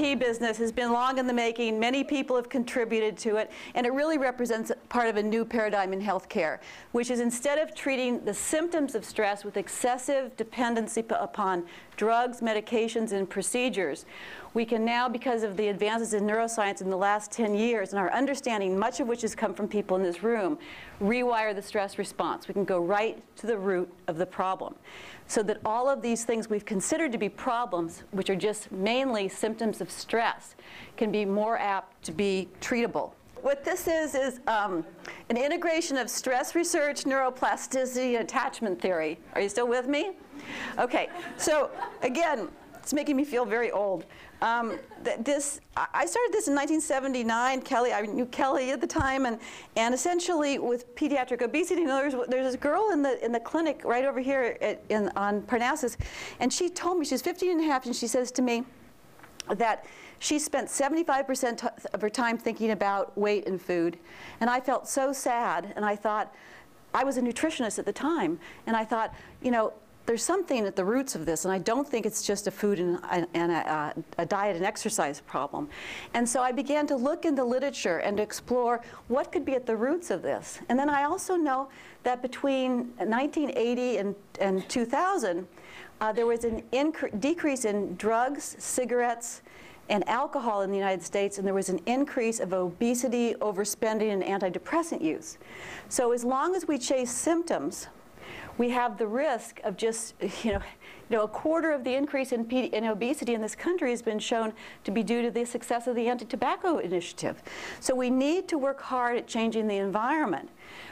E- EBT business has been long in the making. Many people have contributed to it, and it really represents part of a new paradigm in healthcare, which is instead of treating the symptoms of stress with excessive dependency upon drugs, medications, and procedures, we can now, because of the advances in neuroscience in the last 10 years and our understanding, much of which has come from people in this room, rewire the stress response. We can go right to the root of the problem. So that all of these things we've considered to be problems, which are just mainly symptoms of stress, can be more apt to be treatable. What this is, is um, an integration of stress research, neuroplasticity, and attachment theory. Are you still with me? Okay, so again, it's making me feel very old. Um, th- this, I I started this in 1979. Kelly, I knew Kelly at the time, and, and essentially with pediatric obesity. You know, there's, there's this girl in the in the clinic right over here at, in, on Parnassus, and she told me she's 15 and a half, and she says to me that she spent 75% of her time thinking about weight and food, and I felt so sad, and I thought. I was a nutritionist at the time, and I thought, you know, there's something at the roots of this, and I don't think it's just a food and, and a, a diet and exercise problem. And so I began to look in the literature and explore what could be at the roots of this. And then I also know that between 1980 and, and 2000, uh, there was an decrease in drugs, cigarettes, and alcohol in the United States, and there was an increase of obesity, overspending, and antidepressant use. So as long as we chase symptoms, we have the risk of just, you know, you know, a quarter of the increase in, in obesity in this country has been shown to be due to the success of the anti-tobacco initiative. So we need to work hard at changing the environment.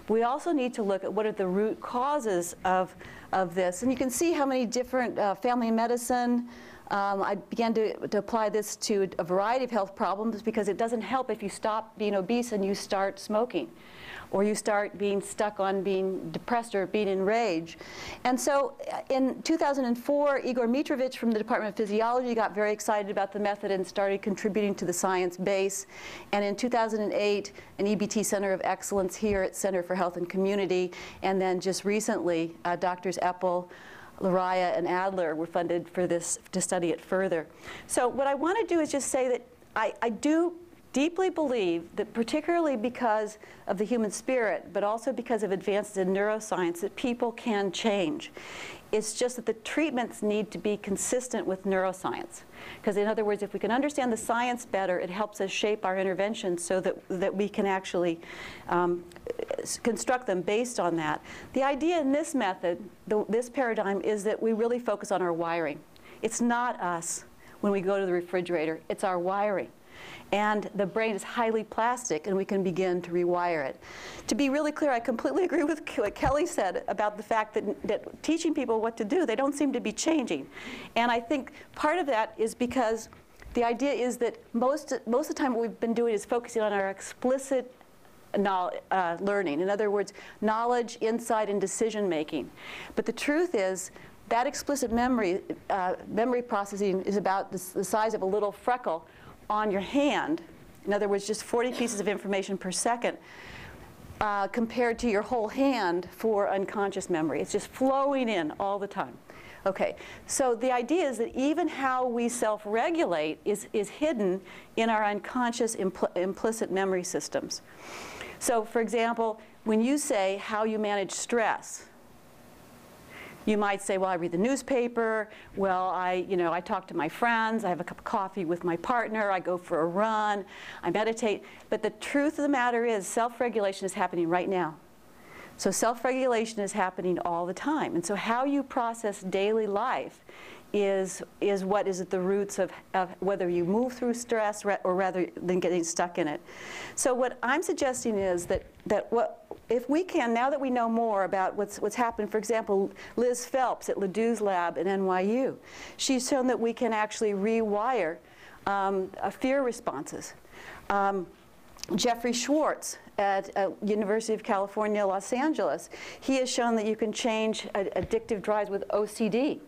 We also need to look at what are the root causes of, of this. And you can see how many different uh, family medicine, um, I began to, to apply this to a variety of health problems because it doesn't help if you stop being obese and you start smoking or you start being stuck on being depressed or being in rage. And so uh, in 2004, Igor Mitrovic from the Department of Physiology got very excited about the method and started contributing to the science base. And in 2008, an EBT Center of Excellence here at Center for Health and Community. And then just recently, uh, Doctors Epel, Laraia and Adler were funded for this to study it further. So what I want to do is just say that I, I do deeply believe that particularly because of the human spirit, but also because of advances in neuroscience, that people can change. It's just that the treatments need to be consistent with neuroscience. Because in other words, if we can understand the science better, it helps us shape our interventions so that, that we can actually um, construct them based on that. The idea in this method, the, this paradigm, is that we really focus on our wiring. It's not us when we go to the refrigerator, it's our wiring. And the brain is highly plastic, and we can begin to rewire it. To be really clear, I completely agree with what Kelly said about the fact that, that teaching people what to do, they don't seem to be changing. And I think part of that is because the idea is that most, most of the time what we've been doing is focusing on our explicit uh, learning. In other words, knowledge, insight, and decision making. But the truth is, that explicit memory, uh, memory processing is about the, the size of a little freckle on your hand. In other words, just 40 pieces of information per second. Uh, compared to your whole hand for unconscious memory. It's just flowing in all the time. Okay, so the idea is that even how we self regulate is, is hidden in our unconscious impl- implicit memory systems. So, for example, when you say how you manage stress, you might say, well, I read the newspaper, well, I, you know, I talk to my friends, I have a cup of coffee with my partner, I go for a run, I meditate. But the truth of the matter is self-regulation is happening right now. So self-regulation is happening all the time. And so how you process daily life is, is what is at the roots of, of whether you move through stress or rather than getting stuck in it. So what I'm suggesting is that, that what, if we can, now that we know more about what's, what's happened, for example, Liz Phelps at LeDoux's lab at NYU, she's shown that we can actually rewire um, fear responses. Um, Jeffrey Schwartz at uh, University of California, Los Angeles, he has shown that you can change addictive drives with OCD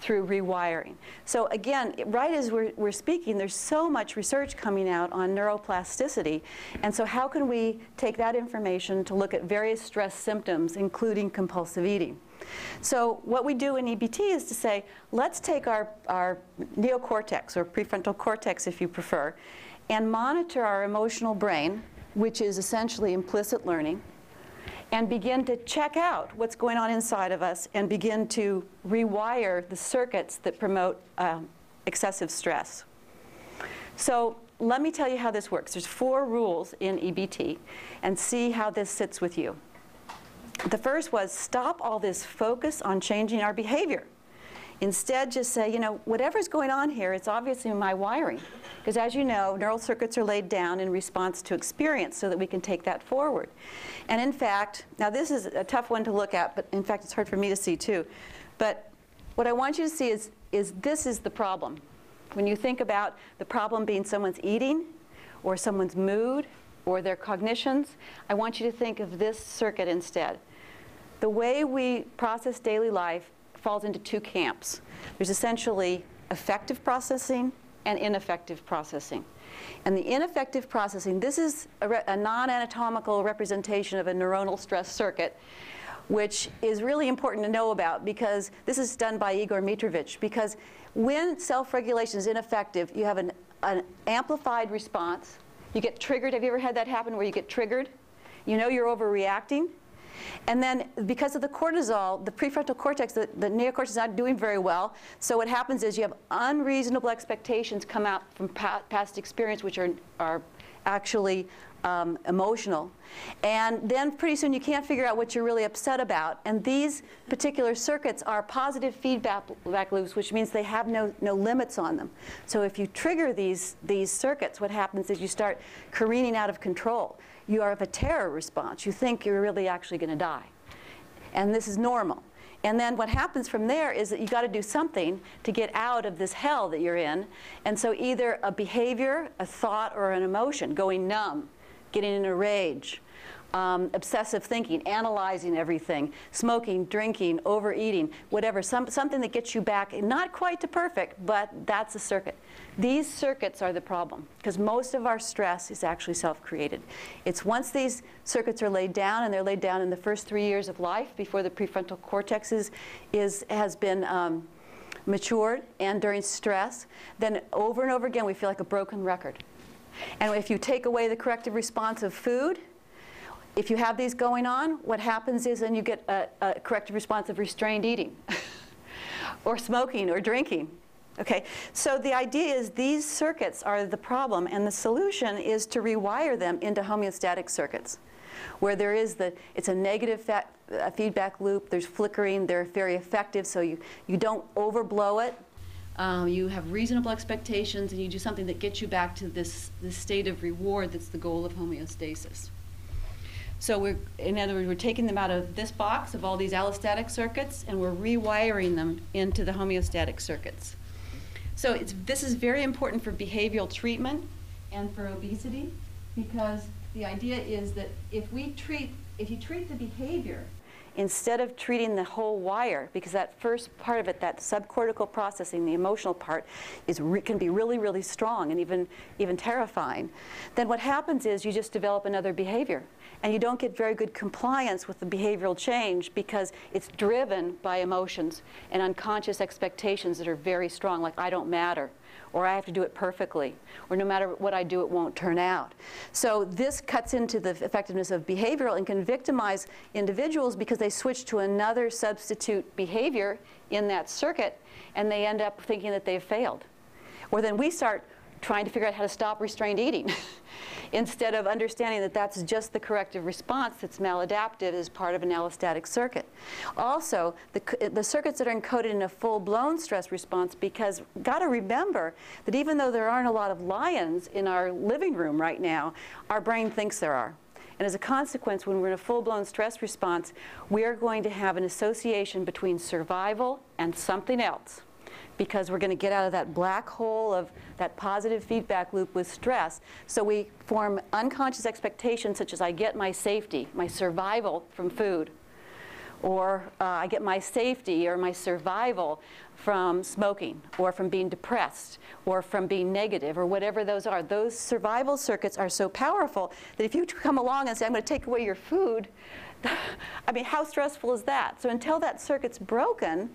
through rewiring. So again, right as we're, we're speaking, there's so much research coming out on neuroplasticity. And so how can we take that information to look at various stress symptoms, including compulsive eating? So what we do in EBT is to say, let's take our, our neocortex, or prefrontal cortex if you prefer, and monitor our emotional brain, which is essentially implicit learning, and begin to check out what's going on inside of us and begin to rewire the circuits that promote um, excessive stress. So let me tell you how this works. There's four rules in EBT, and see how this sits with you. The first was stop all this focus on changing our behavior. Instead, just say, you know, whatever's going on here, it's obviously my wiring. Because as you know, neural circuits are laid down in response to experience so that we can take that forward. And in fact, now this is a tough one to look at, but in fact, it's hard for me to see too. But what I want you to see is, is this is the problem. When you think about the problem being someone's eating, or someone's mood, or their cognitions, I want you to think of this circuit instead. The way we process daily life falls into two camps. There's essentially effective processing and ineffective processing. And the ineffective processing, this is a, re- a non-anatomical representation of a neuronal stress circuit, which is really important to know about because this is done by Igor Mitrovic. Because when self-regulation is ineffective, you have an, an amplified response. You get triggered. Have you ever had that happen where you get triggered? You know you're overreacting. And then because of the cortisol, the prefrontal cortex, the, the neocortex is not doing very well. So what happens is you have unreasonable expectations come out from pa- past experience, which are, are actually um, emotional. And then pretty soon you can't figure out what you're really upset about. And these particular circuits are positive feedback loops, which means they have no, no limits on them. So if you trigger these, these circuits, what happens is you start careening out of control you are of a terror response. You think you're really actually going to die. And this is normal. And then what happens from there is that you got to do something to get out of this hell that you're in. And so either a behavior, a thought, or an emotion, going numb, getting in a rage, um, obsessive thinking, analyzing everything, smoking, drinking, overeating, whatever, some, something that gets you back, not quite to perfect, but that's a circuit. These circuits are the problem because most of our stress is actually self created. It's once these circuits are laid down, and they're laid down in the first three years of life before the prefrontal cortex is, is, has been. Um, matured and during stress, then over and over again we feel like a broken record. And if you take away the corrective response of food, if you have these going on, what happens is then you get a, a corrective response of restrained eating or smoking or drinking. Okay, so the idea is these circuits are the problem, and the solution is to rewire them into homeostatic circuits, where there is the, it's a negative feedback loop, there's flickering, they're very effective, so you, you don't overblow it. Um, you have reasonable expectations, and you do something that gets you back to this, this state of reward that's the goal of homeostasis. So we're, in other words, we're taking them out of this box of all these allostatic circuits, and we're rewiring them into the homeostatic circuits. So this is very important for behavioral treatment and for obesity because the idea is that if we treat, if you treat the behavior instead of treating the whole wire, because that first part of it, that subcortical processing, the emotional part, is can be really, really strong and even, even terrifying, then what happens is you just develop another behavior and you don't get very good compliance with the behavioral change because it's driven by emotions and unconscious expectations that are very strong, like I don't matter, or I have to do it perfectly, or no matter what I do, it won't turn out. So this cuts into the effectiveness of behavioral and can victimize individuals because they switch to another substitute behavior in that circuit and they end up thinking that they've failed. Or then we start trying to figure out how to stop restrained eating. instead of understanding that that's just the corrective response that's maladaptive as part of an allostatic circuit. Also, the, the circuits that are encoded in a full-blown stress response because got to remember that even though there aren't a lot of lions in our living room right now, our brain thinks there are. And as a consequence, when we're in a full-blown stress response, we are going to have an association between survival and something else because we're going to get out of that black hole of that positive feedback loop with stress. So we form unconscious expectations such as I get my safety, my survival from food, or uh, I get my safety or my survival from smoking or from being depressed or from being negative or whatever those are. Those survival circuits are so powerful that if you come along and say, I'm going to take away your food, I mean, how stressful is that? So until that circuit's broken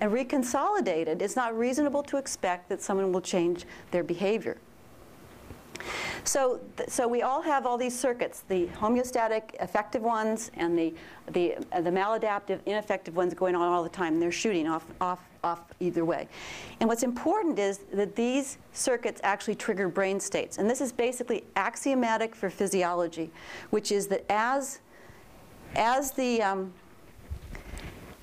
and reconsolidated, it's not reasonable to expect that someone will change their behavior. So, so we all have all these circuits, the homeostatic effective ones and the, the, uh, the maladaptive ineffective ones going on all the time. They're shooting off, off, off either way. And what's important is that these circuits actually trigger brain states. And this is basically axiomatic for physiology, which is that as, as the, um,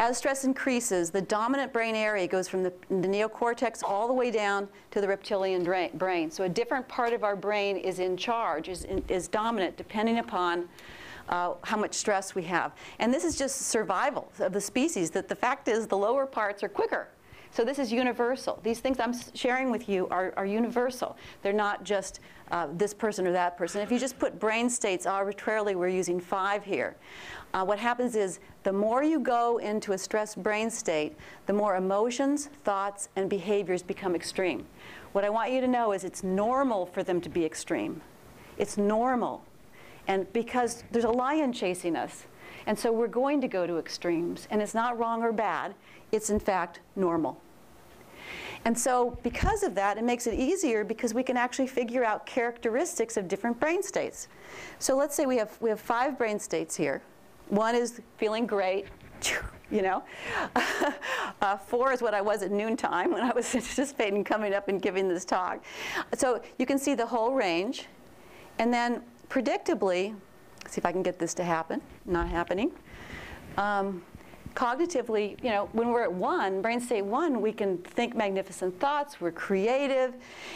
as stress increases, the dominant brain area goes from the, the neocortex all the way down to the reptilian brain. So a different part of our brain is in charge, is, in, is dominant, depending upon uh, how much stress we have. And this is just survival of the species, that the fact is the lower parts are quicker. So this is universal. These things I'm sharing with you are, are universal. They're not just uh, this person or that person. If you just put brain states arbitrarily, we're using five here. Uh, what happens is the more you go into a stressed brain state, the more emotions, thoughts, and behaviors become extreme. What I want you to know is it's normal for them to be extreme. It's normal. And because there's a lion chasing us. And so we're going to go to extremes. And it's not wrong or bad. It's in fact normal. And so because of that, it makes it easier because we can actually figure out characteristics of different brain states. So let's say we have, we have five brain states here. One is feeling great, you know. uh, four is what I was at noontime when I was anticipating coming up and giving this talk. So you can see the whole range. And then predictably, see if I can get this to happen, not happening. Um, cognitively, you know, when we're at one, brain state one, we can think magnificent thoughts, we're creative,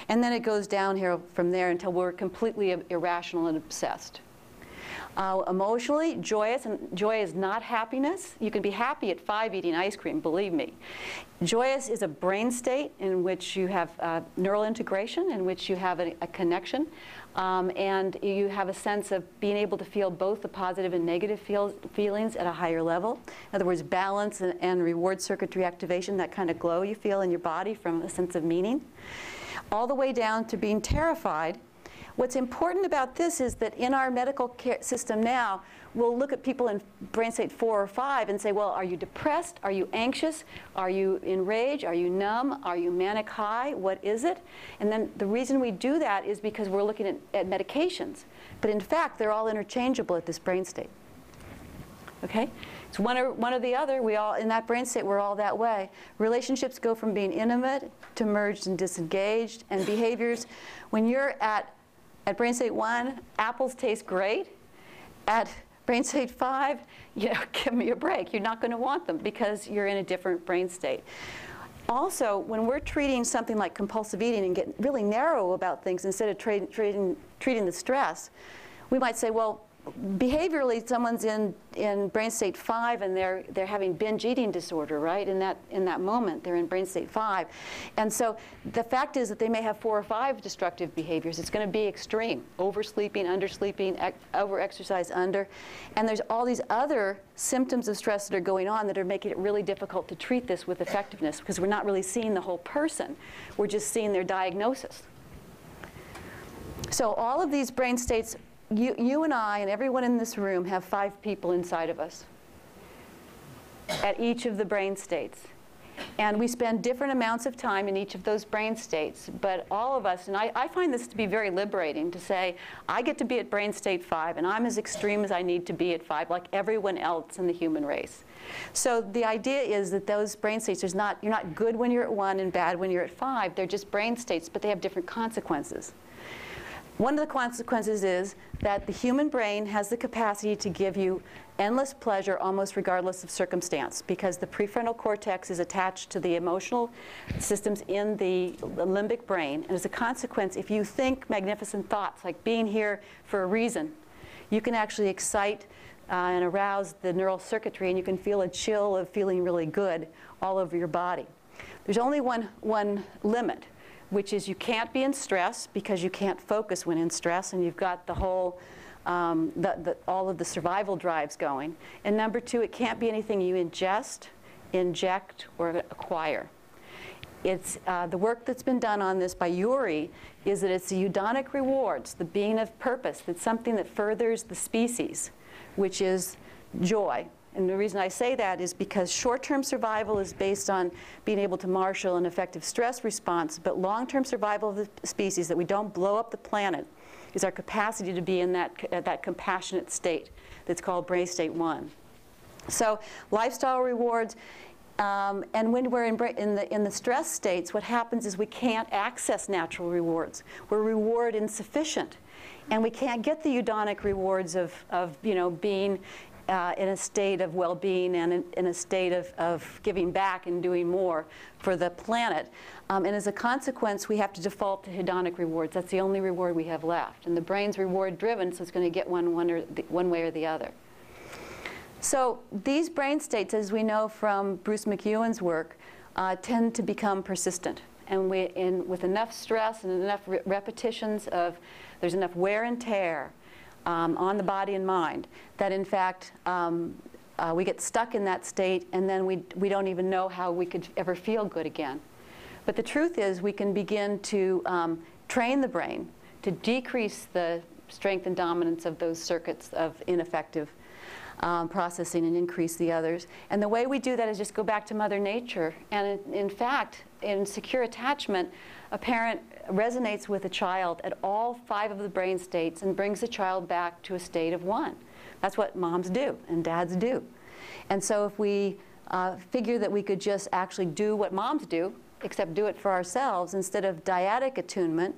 and then it goes down here from there until we're completely irrational and obsessed. Uh, emotionally, joyous, and joy is not happiness. You can be happy at five eating ice cream, believe me. Joyous is a brain state in which you have uh, neural integration, in which you have a, a connection. Um, and you have a sense of being able to feel both the positive and negative feel, feelings at a higher level. In other words, balance and, and reward circuitry activation, that kind of glow you feel in your body from a sense of meaning. All the way down to being terrified What's important about this is that in our medical care system now, we'll look at people in brain state four or five and say, well, are you depressed? Are you anxious? Are you in rage? Are you numb? Are you manic high? What is it? And then the reason we do that is because we're looking at, at medications. But in fact, they're all interchangeable at this brain state. Okay? It's one or, one or the other. We all, in that brain state, we're all that way. Relationships go from being intimate to merged and disengaged, and behaviors, when you're at at brain state 1, apples taste great. At brain state 5, you know, give me a break. You're not going to want them because you're in a different brain state. Also, when we're treating something like compulsive eating and get really narrow about things instead of treating, treating the stress, we might say, well, behaviorally someone's in, in brain state five and they're, they're having binge eating disorder, right? In that, in that moment, they're in brain state five. And so the fact is that they may have four or five destructive behaviors. It's going to be extreme, oversleeping, undersleeping, ex- over-exercise, under. And there's all these other symptoms of stress that are going on that are making it really difficult to treat this with effectiveness because we're not really seeing the whole person. We're just seeing their diagnosis. So all of these brain states you, you and I and everyone in this room have five people inside of us at each of the brain states. And we spend different amounts of time in each of those brain states. But all of us, and I, I, find this to be very liberating to say, I get to be at brain state five, and I'm as extreme as I need to be at five, like everyone else in the human race. So the idea is that those brain states, there's not, you're not good when you're at one and bad when you're at five. They're just brain states, but they have different consequences. One of the consequences is that the human brain has the capacity to give you endless pleasure almost regardless of circumstance because the prefrontal cortex is attached to the emotional systems in the limbic brain. And as a consequence, if you think magnificent thoughts like being here for a reason, you can actually excite uh, and arouse the neural circuitry and you can feel a chill of feeling really good all over your body. There's only one, one limit which is you can't be in stress because you can't focus when in stress, and you've got the whole, um, the, the, all of the survival drives going. And number two, it can't be anything you ingest, inject, or acquire. It's, uh, the work that's been done on this by Yuri is that it's the eudaimonic rewards, the being of purpose, that's something that furthers the species, which is joy, and the reason I say that is because short-term survival is based on being able to marshal an effective stress response, but long-term survival of the species, that we don't blow up the planet, is our capacity to be in that, that compassionate state that's called brain state one. So lifestyle rewards, um, and when we're in, in, the, in the stress states, what happens is we can't access natural rewards. We're reward insufficient. And we can't get the eudaimonic rewards of, of you know, being uh, in a state of well-being and in, in, a state of, of giving back and doing more for the planet. Um, and as a consequence, we have to default to hedonic rewards. That's the only reward we have left. And the brain's reward-driven, so it's going to get one, one, or the, one way or the other. So these brain states, as we know from Bruce McEwen's work, uh, tend to become persistent. And we, in, with enough stress and enough re repetitions of, there's enough wear and tear, um, on the body and mind, that in fact um, uh, we get stuck in that state and then we, we don't even know how we could ever feel good again. But the truth is we can begin to um, train the brain to decrease the strength and dominance of those circuits of ineffective um, processing and increase the others. And the way we do that is just go back to Mother Nature. And in, in fact, in secure attachment, a parent resonates with a child at all five of the brain states and brings the child back to a state of one. That's what moms do and dads do. And so if we uh, figure that we could just actually do what moms do, except do it for ourselves instead of dyadic attunement,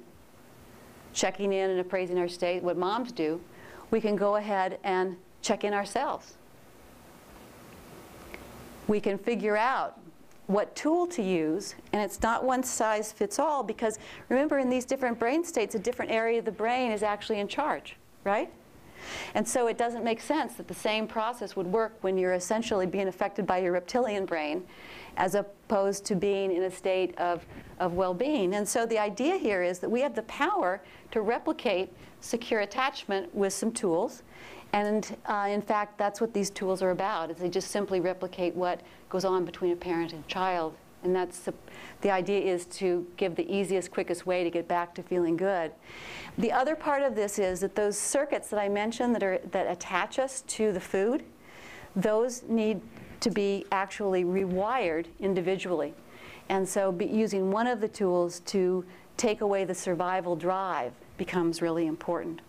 checking in and appraising our state, what moms do, we can go ahead and check in ourselves. We can figure out what tool to use, and it's not one size fits all because remember in these different brain states, a different area of the brain is actually in charge, right? And so it doesn't make sense that the same process would work when you're essentially being affected by your reptilian brain as opposed to being in a state of, of well-being. And so the idea here is that we have the power to replicate secure attachment with some tools and uh, in fact, that's what these tools are about, is they just simply replicate what goes on between a parent and child. And that's the, the idea is to give the easiest, quickest way to get back to feeling good. The other part of this is that those circuits that I mentioned that, are, that attach us to the food, those need to be actually rewired individually. And so using one of the tools to take away the survival drive becomes really important.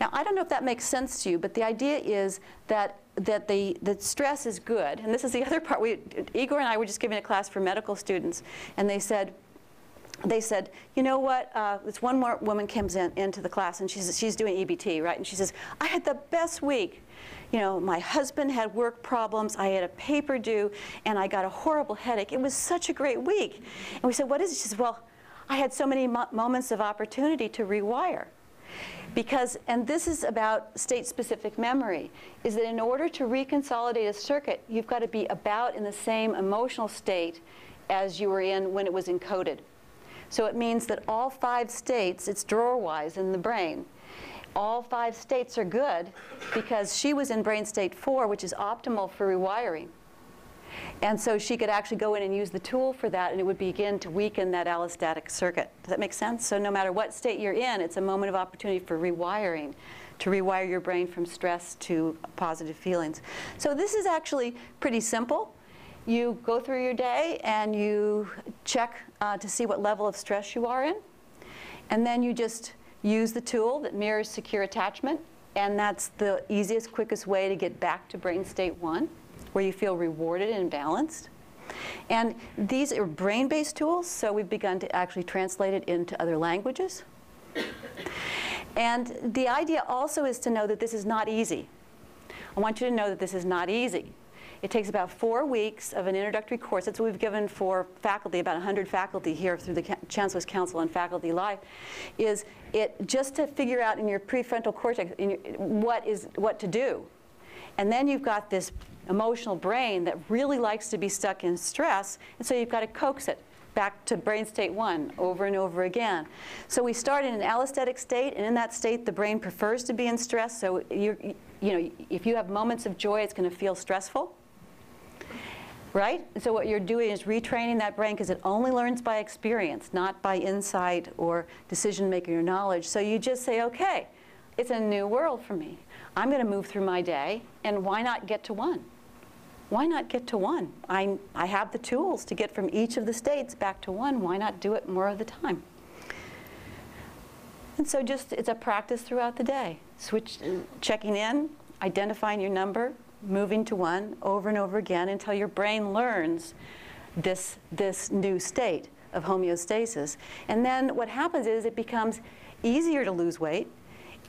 Now, I don't know if that makes sense to you, but the idea is that that the, the stress is good. And this is the other part. We, Igor and I were just giving a class for medical students, and they said, they said, you know what, uh, this one more woman comes in, into the class, and she's, she's doing EBT, right? And she says, I had the best week. You know, my husband had work problems, I had a paper due, and I got a horrible headache. It was such a great week. And we said, what is it? She says, well, I had so many mo moments of opportunity to rewire. Because, and this is about state-specific memory, is that in order to reconsolidate a circuit, you've got to be about in the same emotional state as you were in when it was encoded. So it means that all five states, it's drawer-wise in the brain, all five states are good because she was in brain state four, which is optimal for rewiring. And so she could actually go in and use the tool for that, and it would begin to weaken that allostatic circuit. Does that make sense? So no matter what state you're in, it's a moment of opportunity for rewiring, to rewire your brain from stress to positive feelings. So this is actually pretty simple. You go through your day and you check uh, to see what level of stress you are in. And then you just use the tool that mirrors secure attachment. And that's the easiest, quickest way to get back to brain state one where you feel rewarded and balanced. And these are brain-based tools, so we've begun to actually translate it into other languages. And the idea also is to know that this is not easy. I want you to know that this is not easy. It takes about four weeks of an introductory course. That's what we've given for faculty, about 100 faculty here through the Chancellor's Council on Faculty Life, is it just to figure out in your prefrontal cortex in your, what, is, what to do. And then you've got this emotional brain that really likes to be stuck in stress, and so you've got to coax it back to brain state one over and over again. So we start in an allostatic state, and in that state, the brain prefers to be in stress. So you you know, if you have moments of joy, it's going to feel stressful right? So what you're doing is retraining that brain because it only learns by experience, not by insight or decision making or knowledge. So you just say, okay, it's a new world for me. I'm going to move through my day, and why not get to one? Why not get to one? I, I have the tools to get from each of the states back to one. Why not do it more of the time? And so just it's a practice throughout the day. Switch, checking in, identifying your number, moving to one over and over again until your brain learns this, this new state of homeostasis. And then what happens is it becomes easier to lose weight.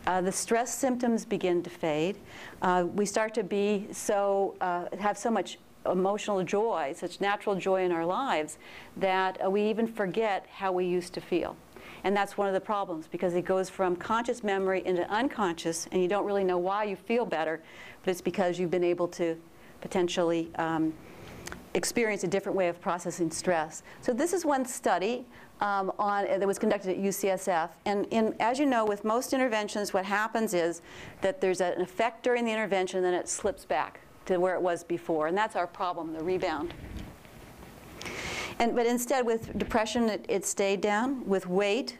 Uh, the stress symptoms begin to fade. Uh, we start to be so, uh, have so much emotional joy, such natural joy in our lives, that uh, we even forget how we used to feel. And that's one of the problems because it goes from conscious memory into unconscious, and you don't really know why you feel better, but it's because you've been able to potentially um, experience a different way of processing stress. So this is one study um, on, that was conducted at UCSF. And in, as you know, with most interventions, what happens is that there's an effect during the intervention, then it slips back to where it was before. And that's our problem, the rebound. And, but instead, with depression, it, it stayed down. With weight,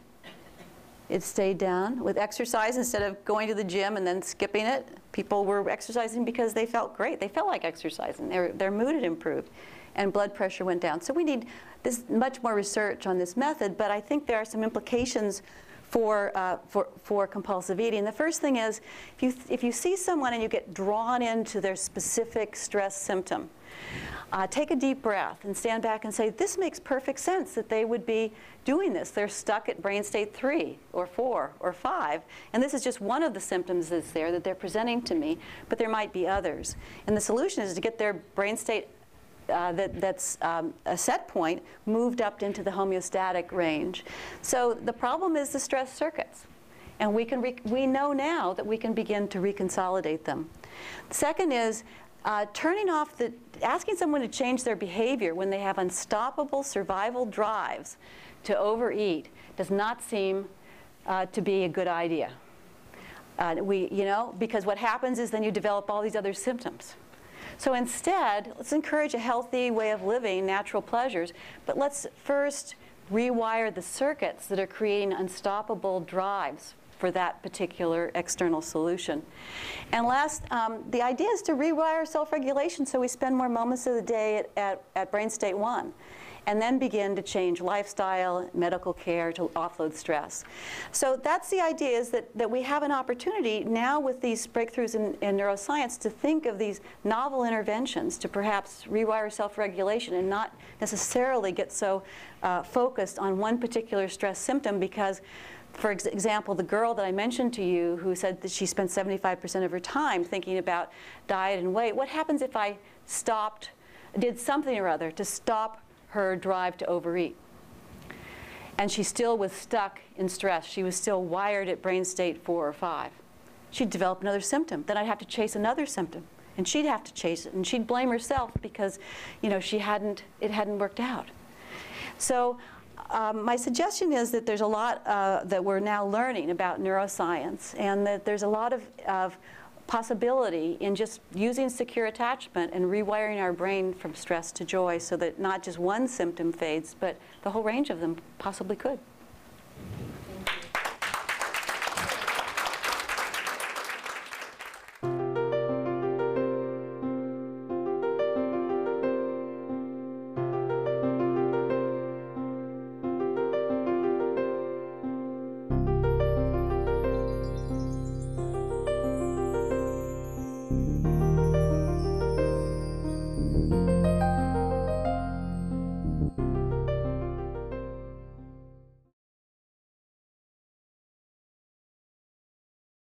it stayed down. With exercise, instead of going to the gym and then skipping it, people were exercising because they felt great. They felt like exercising. Their, their mood had improved. And blood pressure went down. So we need this much more research on this method, but I think there are some implications for, uh, for, for compulsive eating. The first thing is if you, if you see someone and you get drawn into their specific stress symptom, uh, take a deep breath and stand back and say, this makes perfect sense that they would be doing this. They're stuck at brain state three or four or five, and this is just one of the symptoms that's there that they're presenting to me, but there might be others. And the solution is to get their brain state uh, that, that's um, a set point moved up into the homeostatic range. So the problem is the stress circuits. And we, can we know now that we can begin to reconsolidate them. Second is uh, turning off the, asking someone to change their behavior when they have unstoppable survival drives to overeat does not seem uh, to be a good idea. Uh, we, you know, because what happens is then you develop all these other symptoms. So instead, let's encourage a healthy way of living, natural pleasures, but let's first rewire the circuits that are creating unstoppable drives for that particular external solution. And last, um, the idea is to rewire self-regulation so we spend more moments of the day at, at, at brain state one and then begin to change lifestyle, medical care to offload stress. So that's the idea is that, that we have an opportunity now with these breakthroughs in, in neuroscience to think of these novel interventions to perhaps rewire self-regulation and not necessarily get so uh, focused on one particular stress symptom because for ex example, the girl that I mentioned to you who said that she spent 75% of her time thinking about diet and weight, what happens if I stopped, did something or other to stop her drive to overeat? And she still was stuck in stress. She was still wired at brain state four or five. She'd develop another symptom. Then I'd have to chase another symptom. And she'd have to chase it. And she'd blame herself because, you know, she hadn't, it hadn't worked out. So um, my suggestion is that there's a lot uh, that we're now learning about neuroscience and that there's a lot of, of possibility in just using secure attachment and rewiring our brain from stress to joy so that not just one symptom fades, but the whole range of them possibly could.